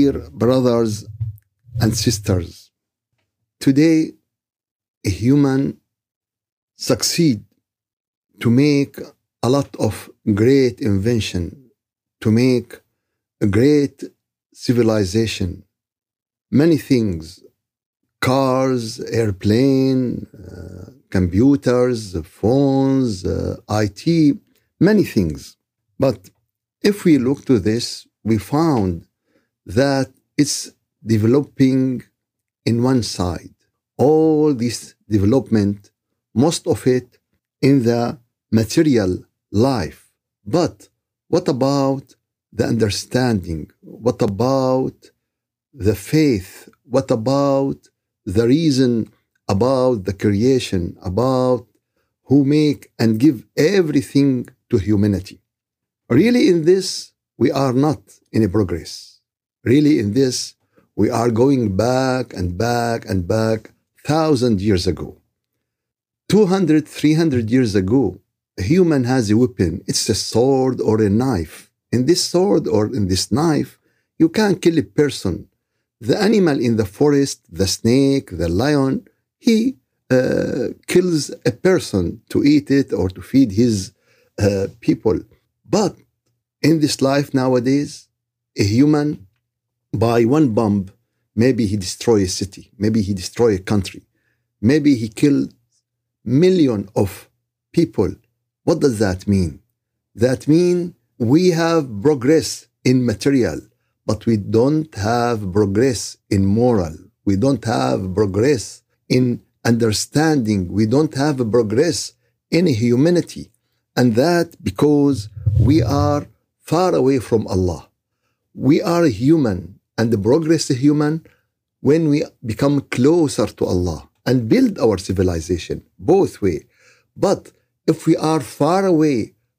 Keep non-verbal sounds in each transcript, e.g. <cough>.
Dear brothers and sisters, today a human succeed to make a lot of great invention, to make a great civilization, many things, cars, airplane, uh, computers, phones, uh, IT, many things. But if we look to this, we found that it's developing in one side. All this development, most of it in the material life. But what about the understanding? What about the faith? What about the reason about the creation, about who make and give everything to humanity? Really, in this, we are not in a progress. Really, in this, we are going back and back and back thousand years ago. 200, 300 years ago, a human has a weapon. It's a sword or a knife. In this sword or in this knife, you can't kill a person. The animal in the forest, the snake, the lion, he uh, kills a person to eat it or to feed his uh, people. But in this life nowadays, a human, by one bomb, maybe he destroy a city, maybe he destroy a country, maybe he killed million of people. What does that mean? That mean we have progress in material, but we don't have progress in moral. We don't have progress in understanding. We don't have progress in humanity. And that because we are far away from Allah. We are human, and the progress is human when we become closer to Allah and build our civilization both way. But if we are far away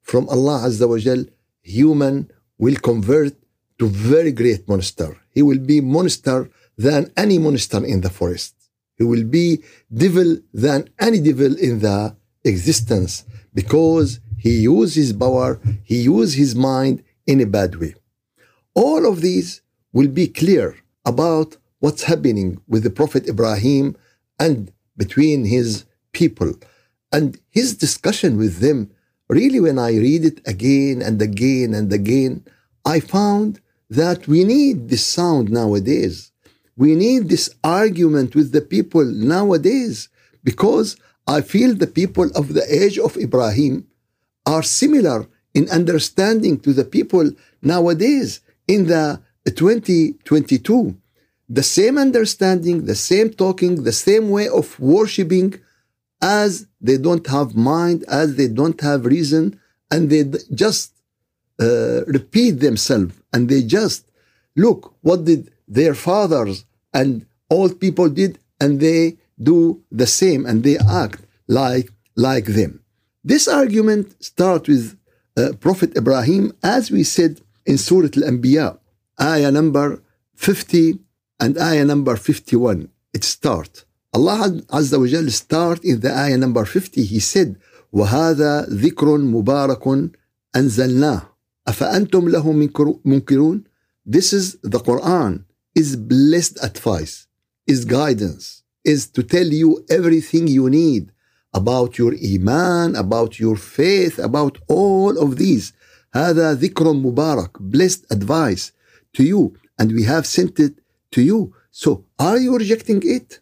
from Allah Azza wa Jal, human will convert to very great monster. He will be monster than any monster in the forest. He will be devil than any devil in the existence because he used his power, he used his mind in a bad way. All of these will be clear about what's happening with the Prophet Ibrahim and between his people. And his discussion with them, really, when I read it again and again and again, I found that we need this sound nowadays. We need this argument with the people nowadays because I feel the people of the age of Ibrahim are similar in understanding to the people nowadays in the 2022 the same understanding, the same talking, the same way of worshiping as they don't have mind, as they don't have reason, and they just uh, repeat themselves and they just look what did their fathers and old people did and they do the same and they act like like them. This argument starts with uh, prophet ibrahim as we said in surah al-anbiya ayah number 50 and ayah number 51 it start Allah Azza wa Jal start in the ayah number 50 he said وهذا ذكر مبارك أنزلناه أفأنتم له منكرون This is the Quran is blessed advice is guidance is to tell you everything you need about your iman about your faith about all of these هذا ذكر مبارك blessed advice to you and we have sent it to you. So are you rejecting it?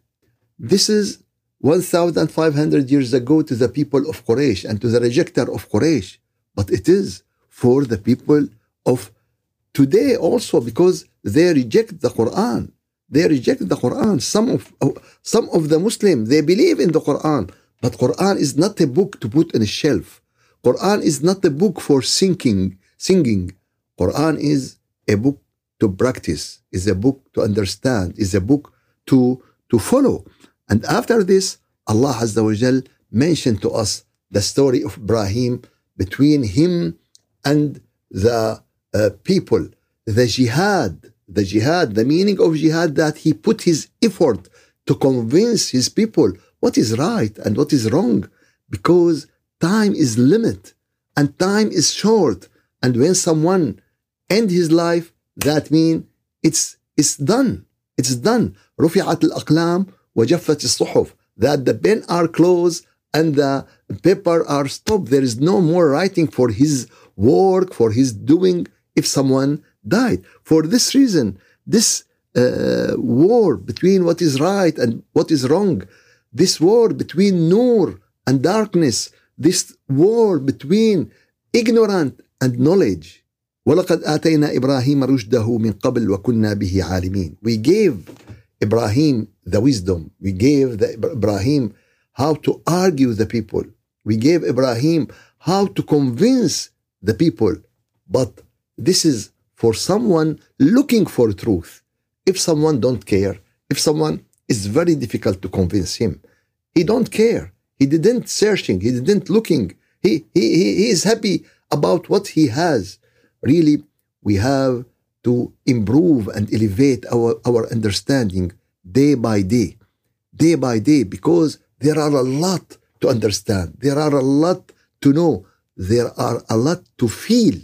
This is 1,500 years ago to the people of Quraysh and to the rejecter of Quraysh. But it is for the people of today also because they reject the Quran. They reject the Quran. Some of some of the Muslims they believe in the Quran, but Quran is not a book to put on a shelf. Quran is not a book for singing. Singing. Quran is a book to practice, is a book to understand, is a book to, to follow. And after this, Allah Azza wa Jal mentioned to us the story of Ibrahim between him and the uh, people, the jihad, the jihad, the meaning of jihad that he put his effort to convince his people what is right and what is wrong. Because time is limit and time is short. And when someone end his life that means it's it's done. It's done. رفعت الأقلام وجفت الصحف. That the pen are closed and the paper are stopped. There is no more writing for his work, for his doing if someone died. For this reason, this uh, war between what is right and what is wrong, this war between nur and darkness, this war between ignorant and knowledge. ولقد آتينا إبراهيم رشده من قبل وكنا به عالمين. We gave Ibrahim the wisdom. We gave the Ibrahim how to argue the people. We gave Ibrahim how to convince the people. But this is for someone looking for truth. If someone don't care, if someone is very difficult to convince him, he don't care. He didn't searching. He didn't looking. He, he, he is happy about what he has. Really, we have to improve and elevate our, our understanding day by day, day by day, because there are a lot to understand. There are a lot to know. There are a lot to feel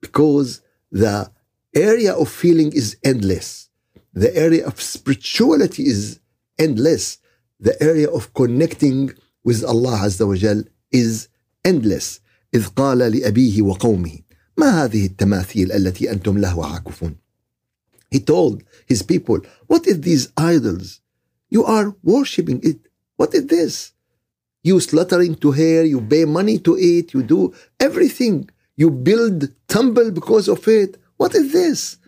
because the area of feeling is endless. The area of spirituality is endless. The area of connecting with Allah Azza wa Jal is endless. إذ قال لأبيه وقومه ما هذه التماثيل التي أنتم له عاكفون He told his people, what is these idols? You are worshipping it. What is this? You slaughtering to hair, you pay money to it, you do everything. You build temple because of it. What is this?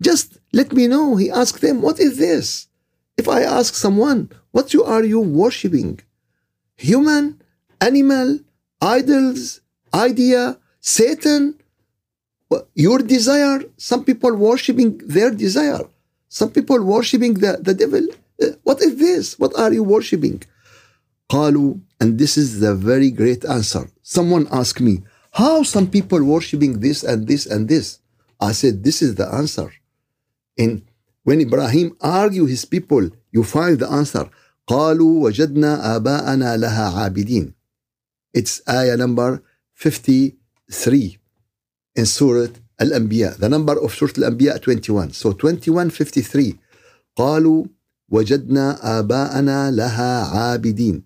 Just let me know. He asked them, what is this? If I ask someone, what you are you worshipping? Human, animal, idols, idea, Satan, your desire. Some people worshipping their desire. Some people worshipping the, the devil. Uh, what is this? What are you worshipping? قالوا, and this is the very great answer. Someone asked me, how some people worshipping this and this and this? I said, this is the answer. And when Ibrahim argue his people, you find the answer. قالوا وجدنا آباءنا لها عابدين. It's ayah number 53 in Surah Al-Anbiya. The number of Surah Al-Anbiya 21. So 2153. قالوا وجدنا آباءنا لها عابدين.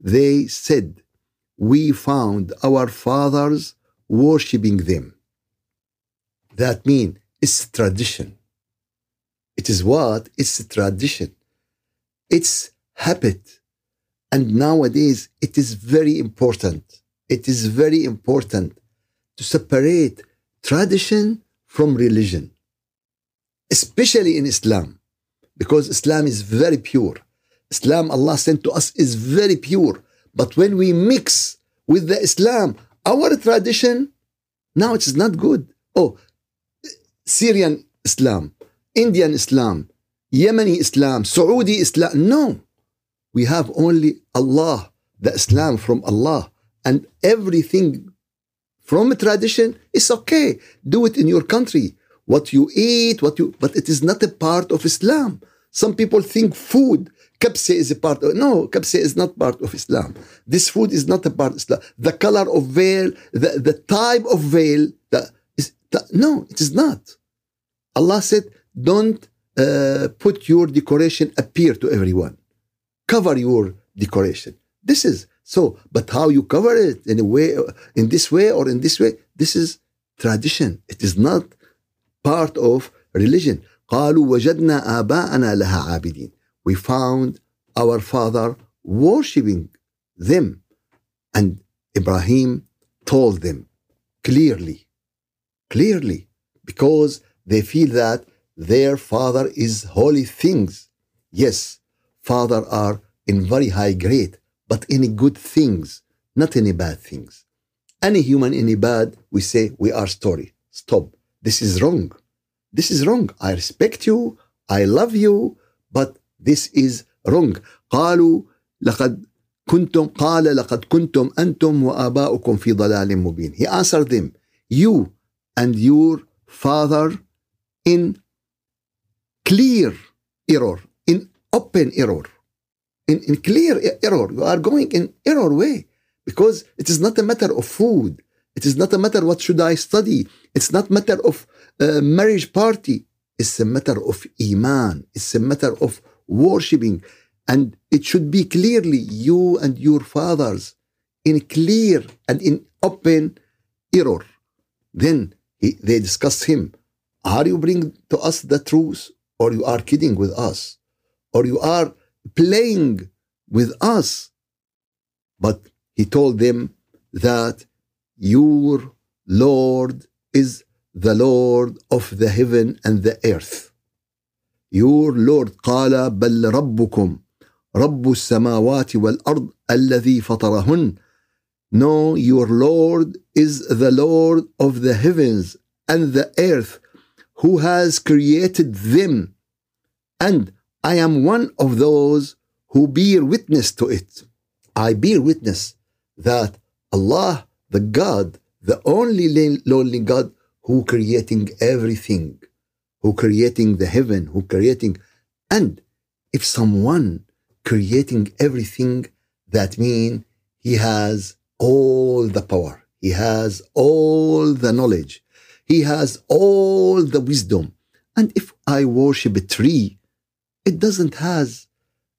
They said, we found our fathers worshipping them. That means it's tradition. It is what? It's tradition. It's habit. And nowadays, it is very important. It is very important to separate tradition from religion, especially in Islam, because Islam is very pure. Islam, Allah sent to us, is very pure. But when we mix with the Islam, our tradition, now it is not good. Oh, Syrian Islam, Indian Islam, Yemeni Islam, Saudi Islam. No. We have only Allah, the Islam from Allah, and everything from a tradition it's okay. Do it in your country. What you eat, what you, but it is not a part of Islam. Some people think food, kabse is a part of, no, kabse is not part of Islam. This food is not a part of Islam. The color of veil, the, the type of veil, the, is, the, no, it is not. Allah said, don't uh, put your decoration appear to everyone. Cover your decoration. This is so, but how you cover it in a way, in this way or in this way, this is tradition. It is not part of religion. قالوا وجدنا آباءنا لها عابدين. We found our father worshipping them. And Ibrahim told them clearly, clearly, because they feel that their father is holy things. Yes, father are in very high grade, but any good things, not any bad things. Any human, any bad, we say we are story. Stop. This is wrong. This is wrong. I respect you. I love you. But this is wrong. قالوا لقد كنتم قال لقد كنتم أنتم وآباؤكم في ضلال مبين. He answered them, you and your father in clear error, in open error in, in clear error. You are going in error way because it is not a matter of food. It is not a matter what should I study. It's not matter of uh, marriage party. It's a matter of iman. It's a matter of worshipping. And it should be clearly you and your fathers in clear and in open error. Then he, they discuss him. Are you bring to us the truth or you are kidding with us? Or you are playing with us? But he told them that your Lord is the Lord of the heaven and the earth. Your Lord قال بل ربكم رب السماوات والأرض الذي فطرهن No, your Lord is the Lord of the heavens and the earth who has created them. And I am one of those who bear witness to it. I bear witness that Allah, the God, the only lonely God who creating everything, who creating the heaven, who creating, and if someone creating everything, that mean he has all the power. He has all the knowledge. He has all the wisdom. And if I worship a tree, it doesn't has,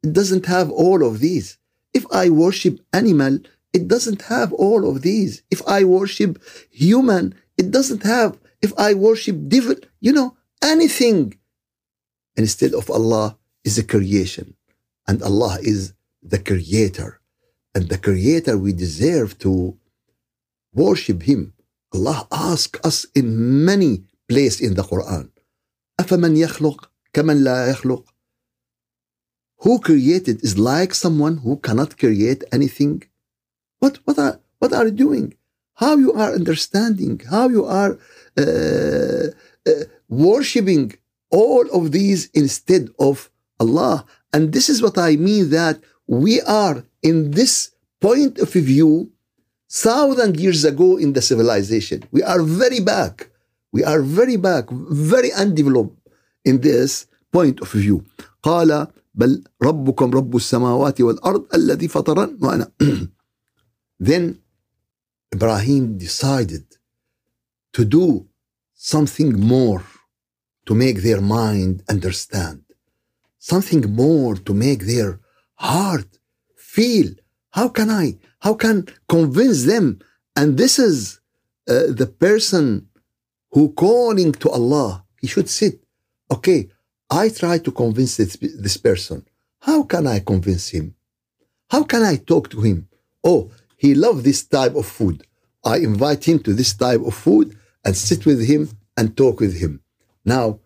it doesn't have all of these. If I worship animal, it doesn't have all of these. If I worship human, it doesn't have. If I worship devil, you know, anything instead of Allah is a creation. And Allah is the creator and the creator we deserve to worship him Allah asks us in many places in the Quran أفمن يخلق كمن لا يخلق who created is like someone who cannot create anything what what are what are you doing how you are understanding how you are uh, uh, worshiping all of these instead of Allah and this is what I mean that we are in this point of view thousand years ago in the civilization. We are very back. We are very back, very undeveloped in this point of view. قال بل ربكم رب السماوات والأرض الذي فطرن <clears throat> وأنا Then Ibrahim decided to do something more to make their mind understand, something more to make their heart feel how can i how can convince them and this is uh, the person who calling to allah he should sit okay i try to convince this, this person. How can i convince him? How can i talk to him? Oh he love this type of food. I invite him to this type of food and sit with him and talk with him. Now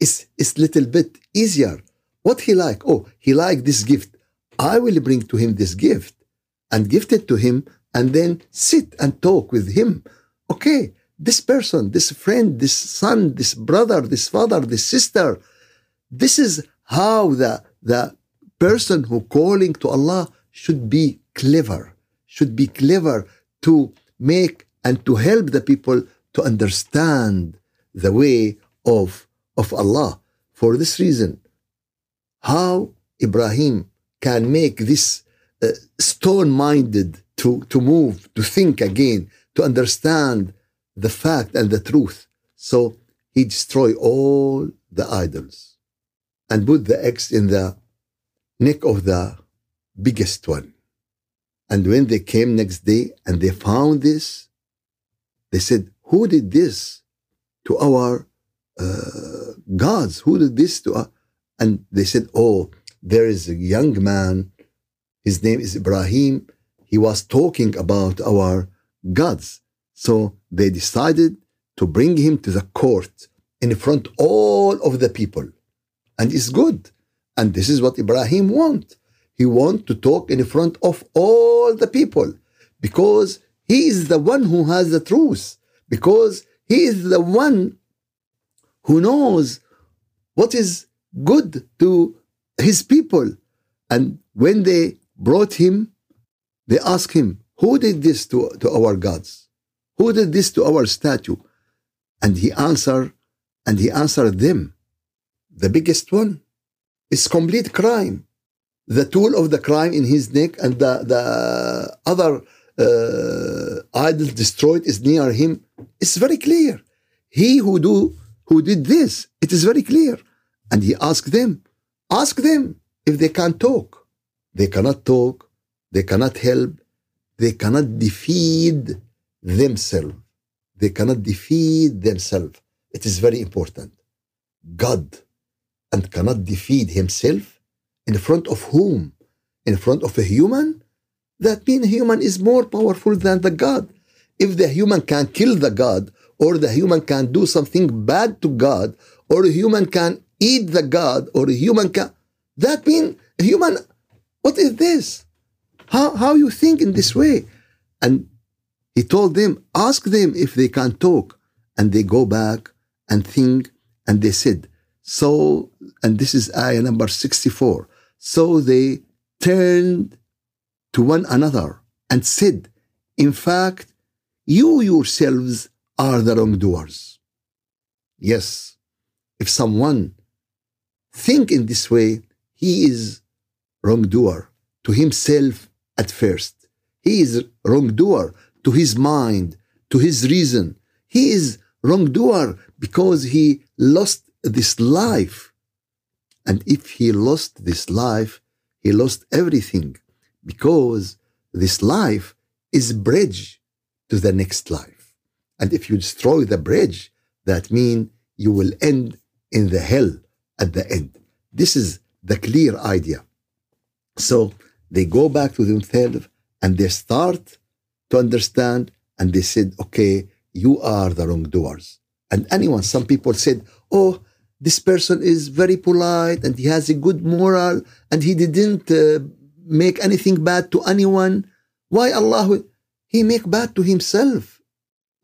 it's it's little bit easier. What he like? Oh he like this gift. I will bring to him this gift and gift it to him and then sit and talk with him. Okay, this person, this friend, this son, this brother, this father, this sister, this is how the, the person who calling to Allah should be clever, should be clever to make and to help the people to understand the way of, of Allah. For this reason, how Ibrahim can make this uh, stone minded to, to move, to think again, to understand the fact and the truth. So he destroy all the idols and put the eggs in the neck of the biggest one. And when they came next day and they found this, they said, Who did this to our uh, gods? Who did this to us? And they said, Oh, there is a young man, his name is Ibrahim. He was talking about our gods. So they decided to bring him to the court in front all of the people. And it's good. And this is what Ibrahim want. He want to talk in front of all the people because he is the one who has the truth because he is the one who knows what is good to his people. And when they brought him, they asked him, Who did this to, to our gods? Who did this to our statue? And he answered, and he answered them, The biggest one is complete crime. The tool of the crime in his neck and the, the other uh, idol destroyed is near him. It's very clear. He who do who did this. It is very clear. And he asked them, ask them if they can talk. They cannot talk, they cannot help, they cannot defeat themselves. They cannot defeat themselves. It is very important. God and cannot defeat himself in front of whom? In front of a human? That means human is more powerful than the God. If the human can kill the God, or the human can do something bad to God, or a human can eat the God, or a human can, that means human, what is this? How, how you think in this way? And he told them, ask them if they can talk. And they go back and think, and they said, so, and this is ayah number 64. So they turned to one another and said, In fact, you yourselves are the wrongdoers. Yes, if someone think in this way, he is wrongdoer to himself at first. He is wrongdoer to his mind, to his reason. He is wrongdoer because he lost this life. And if he lost this life, he lost everything because this life is bridge to the next life. And if you destroy the bridge, that means you will end in the hell at the end. This is the clear idea. So they go back to themselves and they start to understand and they said, okay, you are the wrongdoers. And anyone, some people said, oh, this person is very polite and he has a good moral and he didn't uh, make anything bad to anyone. Why Allah? He make bad to himself.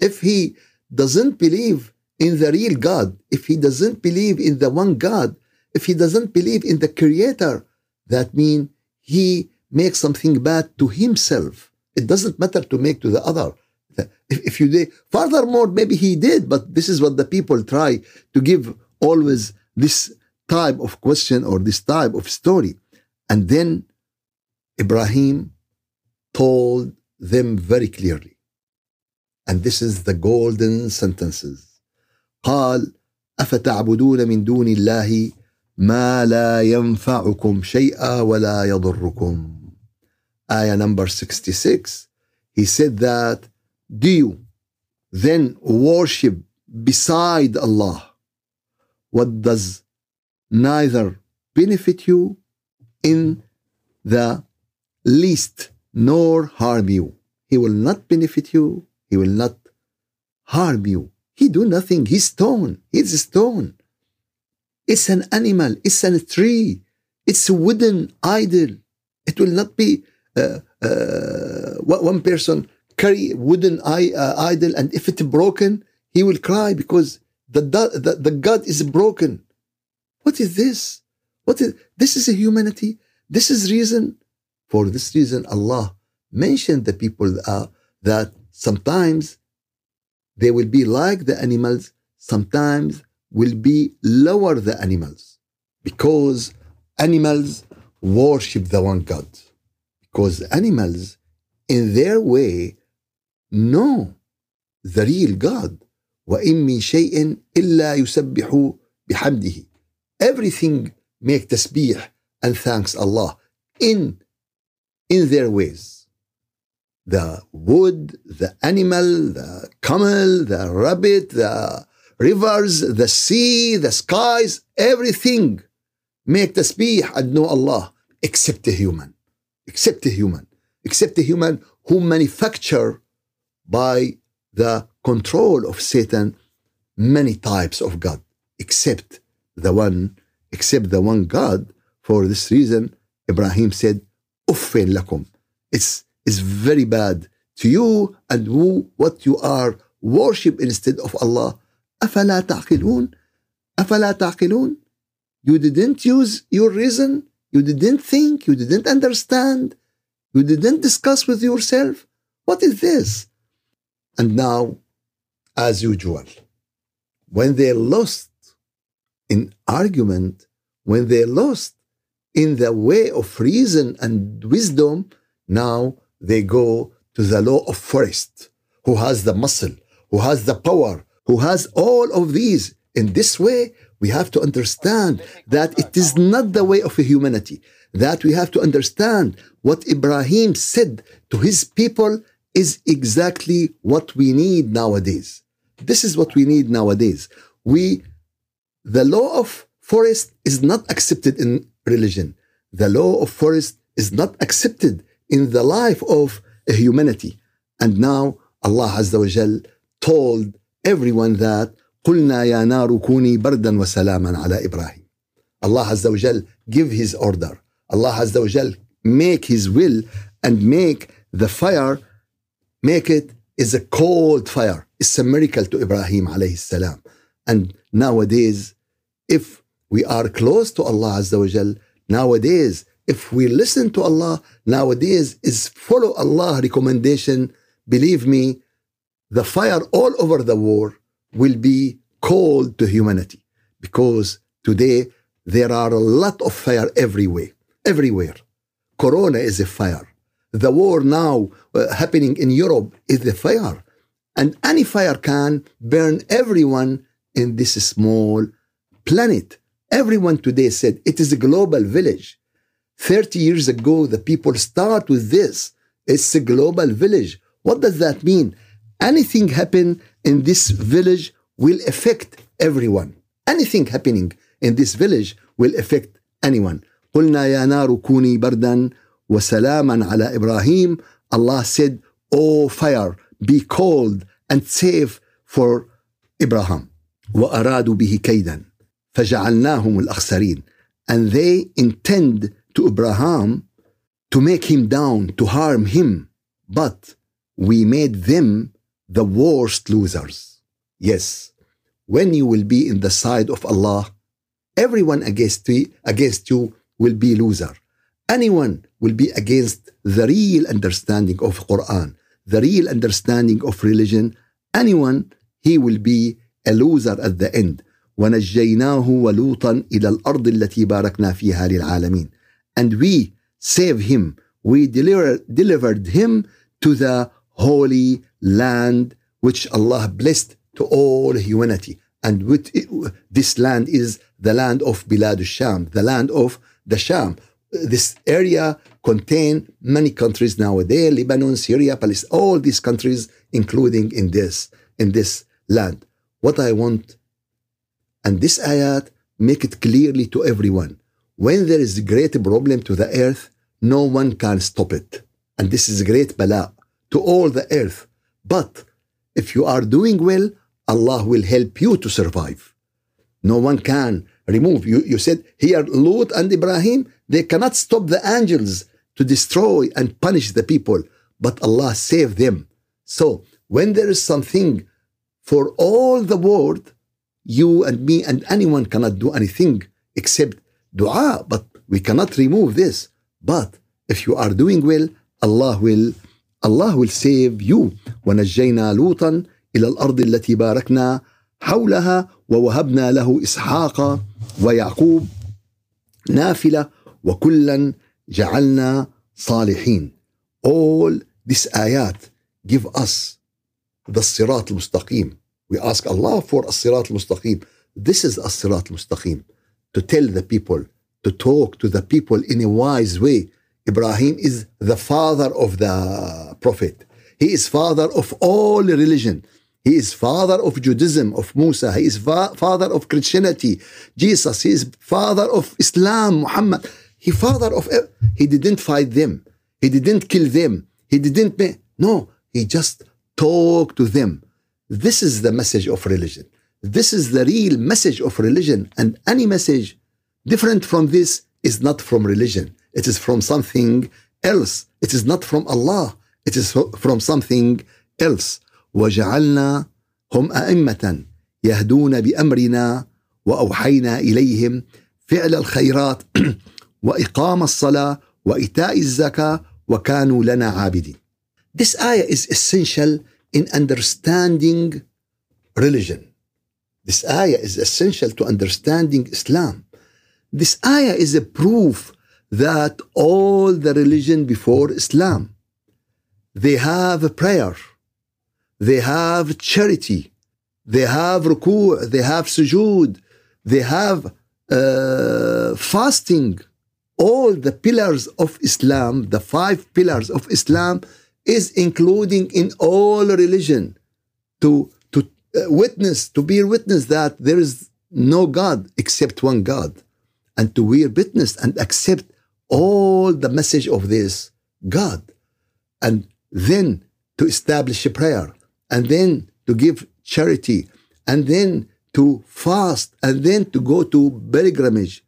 If he doesn't believe in the real God, if he doesn't believe in the one God, if he doesn't believe in the creator, that means he makes something bad to himself. It doesn't matter to make to the other. If, if you did, furthermore, maybe he did, but this is what the people try to give always this type of question or this type of story. And then Ibrahim told them very clearly. And this is the golden sentences. قال أفتعبدون من دون الله ما لا ينفعكم شيئا ولا يضركم. Ayah number 66. He said that, do you then worship beside Allah what does neither benefit you in the least nor harm you. He will not benefit you. He will not harm you. He do nothing. He's stone. He's stone. It's an animal. It's a tree. It's a wooden idol. It will not be uh, uh, one person carry wooden uh, idol and if it's broken, he will cry because the, the, the God is broken. What is this? What is this is a humanity. This is reason. For this reason, Allah mentioned the people uh, that sometimes they will be like the animals, sometimes will be lower the animals. Because animals worship the one God. Because animals, in their way, know the real God. وإن من شيء إلا يسبح بحمده everything make tasbih and thanks Allah in in their ways the wood the animal the camel the rabbit the rivers the sea the skies everything make tasbih and know Allah except a human except a human except a human who manufacture by the control of Satan many types of God, except the one, except the one God. For this reason, Ibrahim said, Uffin lakum. It's, it's very bad to you and who, what you are worship instead of Allah. أفلا تعقلون أفلا تعقلون You didn't use your reason. You didn't think. You didn't understand. You didn't discuss with yourself. What is this? And now, as usual, when they lost in argument, when they lost in the way of reason and wisdom, now they go to the law of forest, who has the muscle, who has the power, who has all of these. in this way, we have to understand that it is not the way of humanity. That we have to understand what Ibrahim said to his people is exactly what we need nowadays. This is what we need nowadays. We, the law of forest is not accepted in religion. The law of forest is not accepted in the life of humanity. And now Allah Azza wa Jal told everyone that قلنا يا نار كوني بردا وسلاما على إبراهيم Allah Azza wa Jal give his order Allah Azza wa Jal make his will and make the fire make it is a cold fire. It's a miracle to Ibrahim alayhi salam. And nowadays if we are close to Allah Azza wa Jal nowadays if we listen to Allah nowadays is follow Allah recommendation. Believe me the fire all over the world will be cold to humanity. Because today there are a lot of fire everywhere everywhere. Corona is a fire the war now uh, happening in europe is a fire and any fire can burn everyone in this small planet everyone today said it is a global village 30 years ago the people start with this it's a global village what does that mean anything happen in this village will affect everyone. Anything happening in this village will affect anyone. قلنا يا نار كوني بردا وسلاما على إبراهيم Allah said, Oh fire, be cold and safe for Abraham. وأرادوا به كيدا فجعلناهم الأخسرين. And they intend to Abraham to make him down, to harm him. But we made them the worst losers. Yes, when you will be in the side of Allah, everyone against you, against you will be loser. Anyone will be against the real understanding of Quran, the real understanding of religion. Anyone, he will be a loser at the end. ونجيناه ولوطا إلى الأرض التي باركنا فيها للعالمين. And we save him. We deliver, delivered him to the holy land which Allah blessed to all humanity. And with it, this land is the land of Bilad al-Sham, the land of the Sham. this area contain many countries nowadays, Lebanon, Syria, Palestine, all these countries, including in this, in this land. What I want, and this ayat make it clearly to everyone. When there is a great problem to the earth, no one can stop it. And this is great bala to all the earth. But if you are doing well, Allah will help you to survive. No one can remove. You, you said here, Lut and Ibrahim, they cannot stop the angels to destroy and punish the people, but Allah saved them. So when there is something for all the world, you and me and anyone cannot do anything except dua, but we cannot remove this. But if you are doing well, Allah will Allah will save you ونجينا لوطا إلى الأرض التي باركنا حولها ووهبنا له إسحاق ويعقوب نافلة وكلا جعلنا صالحين all these ayat give us the الصراط المستقيم we ask Allah for الصراط المستقيم this is الصراط المستقيم to tell the people to talk to the people in a wise way Ibrahim is the father of the prophet. He is father of all religion. He is father of Judaism, of Musa. He is fa- father of Christianity. Jesus, he is father of Islam, Muhammad. He father of, he didn't fight them. He didn't kill them. He didn't, make, no, he just talked to them. This is the message of religion. This is the real message of religion. And any message different from this is not from religion. It is from something else. It is not from Allah. It is from something else. وجعلنا هم أئمة يهدون بأمرنا وأوحينا إليهم فعل الخيرات <clears throat> وإقام الصلاة وإيتاء الزكاة وكانوا لنا عابدين. This ayah is essential in understanding religion. This ayah is essential to understanding Islam. This ayah is a proof that all the religion before Islam, they have a prayer, they have charity, they have ruku', they have sujood, they have uh, fasting. All the pillars of Islam, the five pillars of Islam, is including in all religion to to uh, witness, to bear witness that there is no God except one God, and to bear witness and accept all the message of this God, and then to establish a prayer, and then to give charity, and then to fast, and then to go to pilgrimage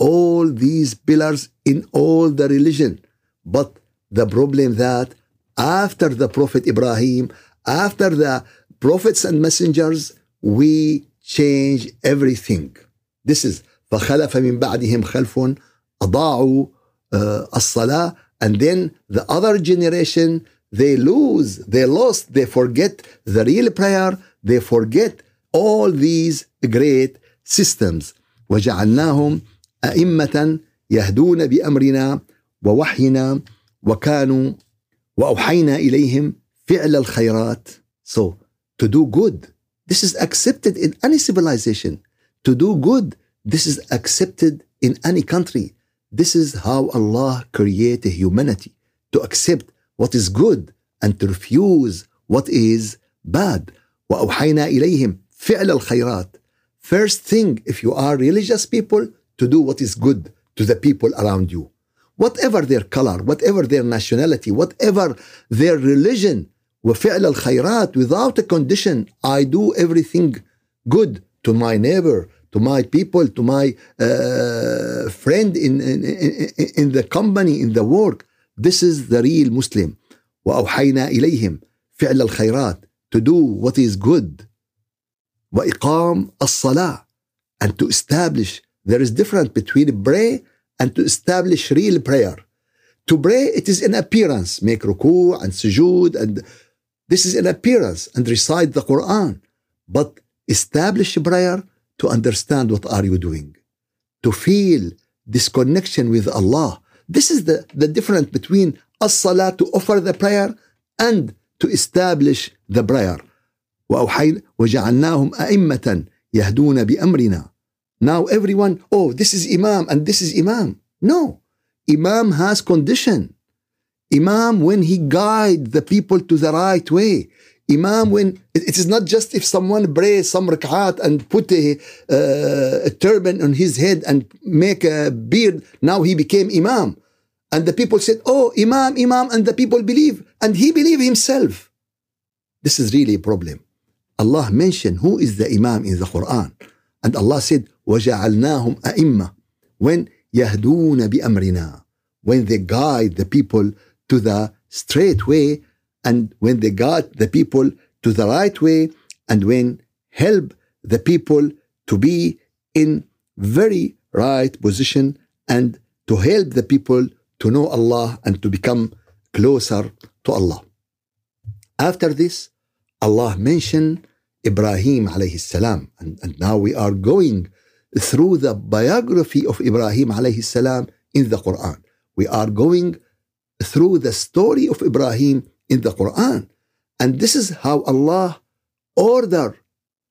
All these pillars in all the religion. But the problem that after the Prophet Ibrahim, after the prophets and messengers, we change everything. This is فخلف من بعدهم خلف أضاعوا uh, الصلاة and then the other generation they lose they lost they forget the real prayer they forget all these great systems وجعلناهم أئمة يهدون بأمرنا ووحينا وكانوا وأوحينا إليهم فعل الخيرات so to do good this is accepted in any civilization to do good this is accepted in any country this is how Allah created humanity to accept what is good and to refuse what is bad. وأوحينا إليهم فعل الخيرات. First thing, if you are religious people, to do what is good to the people around you. Whatever their color, whatever their nationality, whatever their religion, وفعل الخيرات without a condition. I do everything good to my neighbor, to my people, to my uh, friend in, in, in, in the company, in the work. This is the real Muslim. وأوحينا إليهم فعل الخيرات to do what is good وإقام الصلاة and to establish there is difference between pray and to establish real prayer to pray it is an appearance make ruku and sujood and this is an appearance and recite the Quran but establish prayer to understand what are you doing to feel this connection with Allah this is the, the difference between as-salah to offer the prayer and to establish the prayer وأوحينا وجعلناهم أئمة يهدون بأمرنا now everyone oh this is imam and this is imam. No. Imam has condition. Imam when he guide the people to the right way. Imam when it is not just if someone prays some rak'at and put a, uh, a turban on his head and make a beard now he became imam. And the people said oh imam imam and the people believe. And he believed himself. This is really a problem. Allah mentioned who is the imam in the Quran. And Allah said وَجَعَلْنَاهُمْ أَئِمَّةً when يهدون بأمرنا when they guide the people to the straight way and when they guide the people to the right way and when help the people to be in very right position and to help the people to know Allah and to become closer to Allah. After this, Allah mentioned Ibrahim alayhi salam. And, and now we are going through the biography of Ibrahim alayhi salam in the Quran. We are going through the story of Ibrahim in the Quran. And this is how Allah order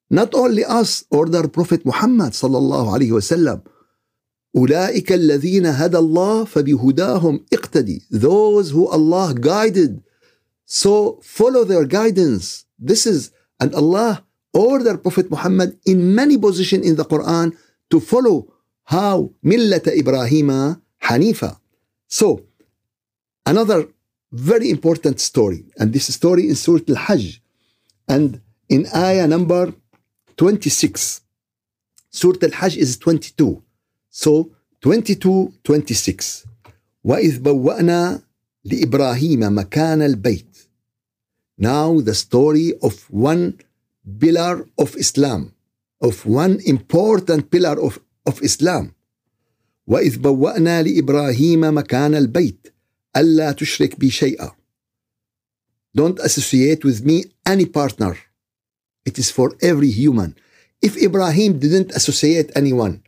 not only us, order Prophet Muhammad sallallahu alayhi wasallam. أولئك الذين هدى الله فبهداهم اقتدي. Those who Allah guided. So follow their guidance. This is, and Allah order Prophet Muhammad in many positions in the Quran to follow how ملة إبراهيم حنيفة. So, another very important story, and this story in Surah Al-Hajj, and in ayah number 26. Surah Al-Hajj is 22. So 22 26 وإذ بوأنا لإبراهيم مكان البيت Now the story of one pillar of Islam of one important pillar of, of Islam وإذ بوأنا لإبراهيم مكان البيت ألا تشرك بي شيئا Don't associate with me any partner. It is for every human. If Ibrahim didn't associate anyone,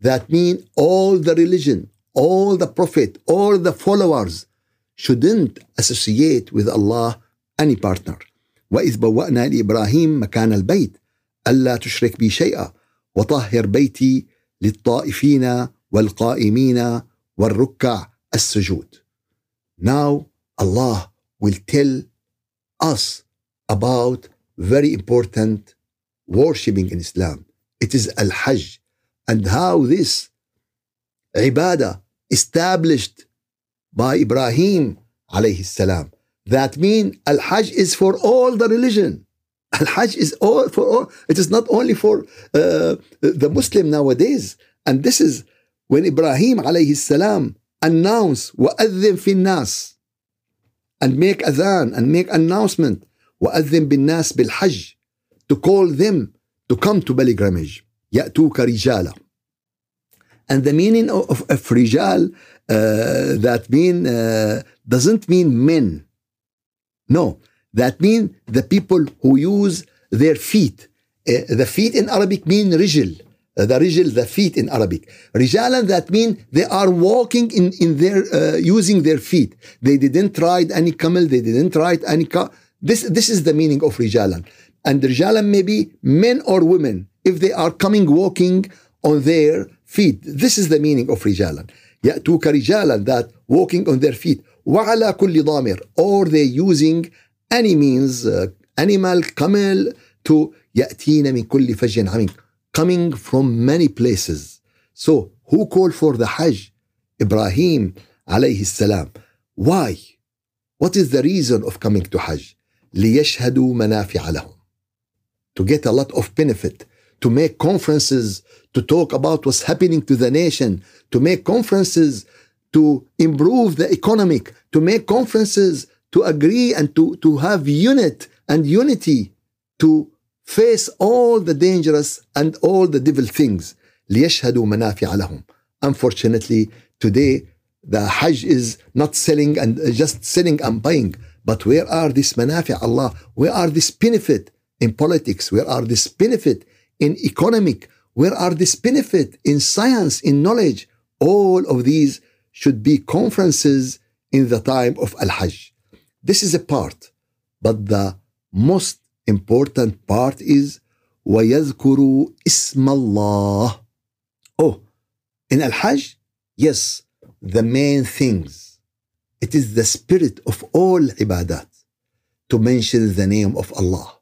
that mean all the religion, all the prophet, all the followers shouldn't associate with Allah any partner. وإذ بوأنا لإبراهيم مكان البيت ألا تشرك بي شيئا وطهر بيتي للطائفين والقائمين والركع السجود. Now Allah will tell us about very important worshipping in Islam. It is Al-Hajj and how this ibadah established by Ibrahim alayhi salam. That means Al-Hajj is for all the religion. Al-Hajj is all for all. It is not only for uh, the Muslim nowadays. And this is when Ibrahim alayhi salam announced وَأَذِّن فِي النَّاسِ and make adhan and make announcement وأذن بالناس بالحج to call them to come to pilgrimage يأتوك رجالا and the meaning of, of, of rijal uh, that mean uh, doesn't mean men no that mean the people who use their feet uh, the feet in Arabic mean rijal the rijal, the feet in Arabic. Rijalan, that mean they are walking in, in their, uh, using their feet. They didn't ride any camel, they didn't ride any car. This, this is the meaning of rijalan. And rijalan may be men or women if they are coming walking on their feet. This is the meaning of rijalan. يأتوك رجالا that walking on their feet وعلى كل ضامر or they using any means uh, animal camel to يأتين من كل فج عميق coming from many places. So who called for the Hajj? Ibrahim alayhi salam. Why? What is the reason of coming to Hajj? ليشهدوا منافع لهم. To get a lot of benefit, to make conferences, to talk about what's happening to the nation, to make conferences to improve the economic, to make conferences to agree and to, to have unit and unity to face all the dangerous and all the devil things ليشهدوا منافع لهم unfortunately today the hajj is not selling and just selling and buying but where are this منافع Allah where are this benefit in politics where are this benefit in economic where are this benefit in science in knowledge all of these should be conferences in the time of al-hajj this is a part but the most important part is ويذكر اسم الله. Oh, in Al-Hajj, yes, the main things. It is the spirit of all ibadat to mention the name of Allah.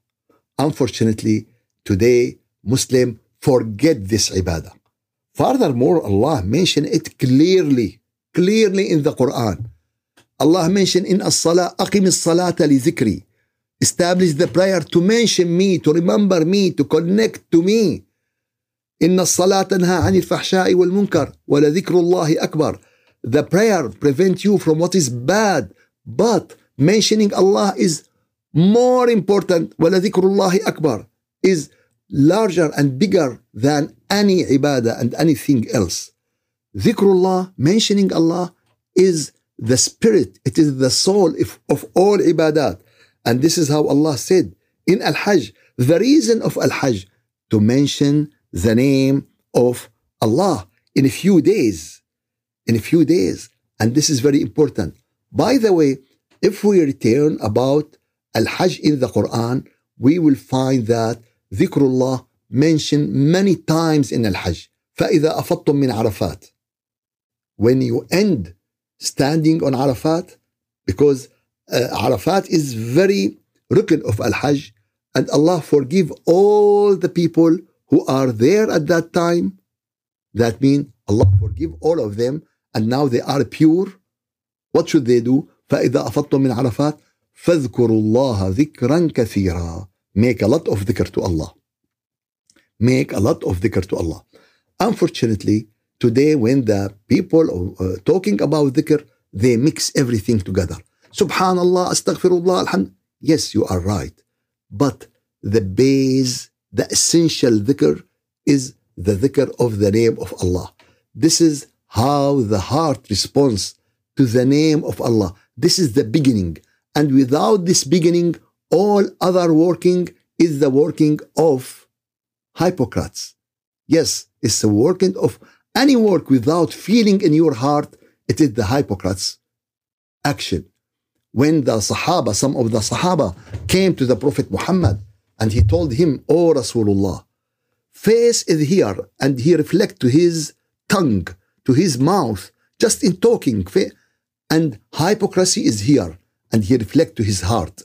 Unfortunately, today Muslim forget this ibadah. Furthermore, Allah mentioned it clearly, clearly in the Quran. Allah mentioned in as-salah, أقم الصلاة لذكري establish the prayer to mention me, to remember me, to connect to me. إن الصلاة تنهى عن الفحشاء والمنكر ولذكر الله أكبر. The prayer prevent you from what is bad, but mentioning Allah is more important. ولذكر الله أكبر is larger and bigger than any ibadah and anything else. Dhikrullah, mentioning Allah, is the spirit, it is the soul of, of all ibadat. And this is how Allah said in Al Hajj, the reason of Al Hajj to mention the name of Allah in a few days. In a few days. And this is very important. By the way, if we return about Al Hajj in the Quran, we will find that dhikrullah mentioned many times in Al Hajj. فإذا أفضتم من عرفات. When you end standing on Arafat, because uh, Arafat is very rukn of Al-Hajj and Allah forgive all the people who are there at that time. That means Allah forgive all of them and now they are pure. What should they do? فإذا أفضتم من عرفات فاذكروا الله ذكرا كثيرا. Make a lot of dhikr to Allah. Make a lot of dhikr to Allah. Unfortunately, today when the people uh, talking about dhikr, they mix everything together. Subhanallah, astaghfirullah, alhamd. Yes, you are right. But the base, the essential dhikr is the dhikr of the name of Allah. This is how the heart responds to the name of Allah. This is the beginning. And without this beginning, all other working is the working of hypocrites. Yes, it's the working of any work without feeling in your heart, it is the hypocrites' action. when the Sahaba, some of the Sahaba came to the Prophet Muhammad and he told him, O Rasulullah, face is here and he reflect to his tongue, to his mouth, just in talking. And hypocrisy is here and he reflect to his heart.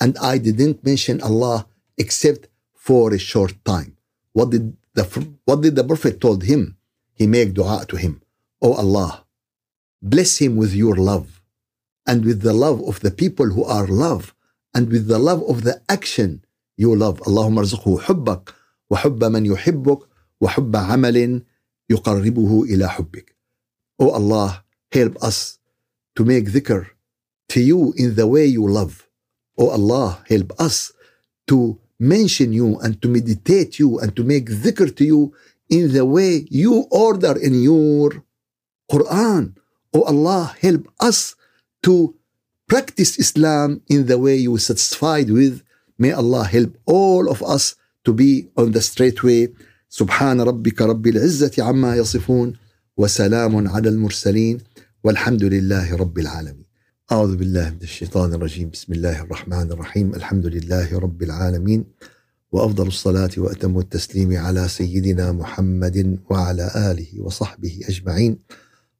And I didn't mention Allah except for a short time. What did the, what did the Prophet told him? He made dua to him. Oh Allah, bless him with your love and with the love of the people who are love and with the love of the action you love اللهم ارزقه حبك وحب من يحبك وحب عمل يقربه إلى حبك Oh Allah help us to make dhikr to you in the way you love Oh Allah help us to mention you and to meditate you and to make dhikr to you in the way you order in your Quran Oh Allah help us to practice Islam in the way you are satisfied with. May Allah help all of us to be on the straight way. سبحان ربك رب العزة عما يصفون وسلام على المرسلين والحمد لله رب العالمين. أعوذ بالله من الشيطان الرجيم بسم الله الرحمن الرحيم الحمد لله رب العالمين وأفضل الصلاة وأتم التسليم على سيدنا محمد وعلى آله وصحبه أجمعين.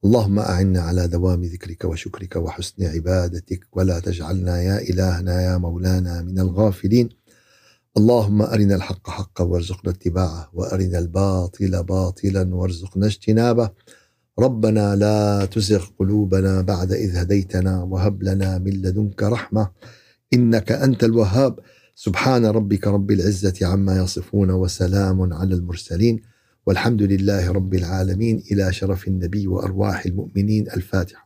اللهم أعنا على دوام ذكرك وشكرك وحسن عبادتك ولا تجعلنا يا إلهنا يا مولانا من الغافلين. اللهم أرنا الحق حقا وارزقنا اتباعه وأرنا الباطل باطلا وارزقنا اجتنابه. ربنا لا تزغ قلوبنا بعد إذ هديتنا وهب لنا من لدنك رحمة إنك أنت الوهاب. سبحان ربك رب العزة عما يصفون وسلام على المرسلين والحمد لله رب العالمين إلى شرف النبي وأرواح المؤمنين الفاتحة.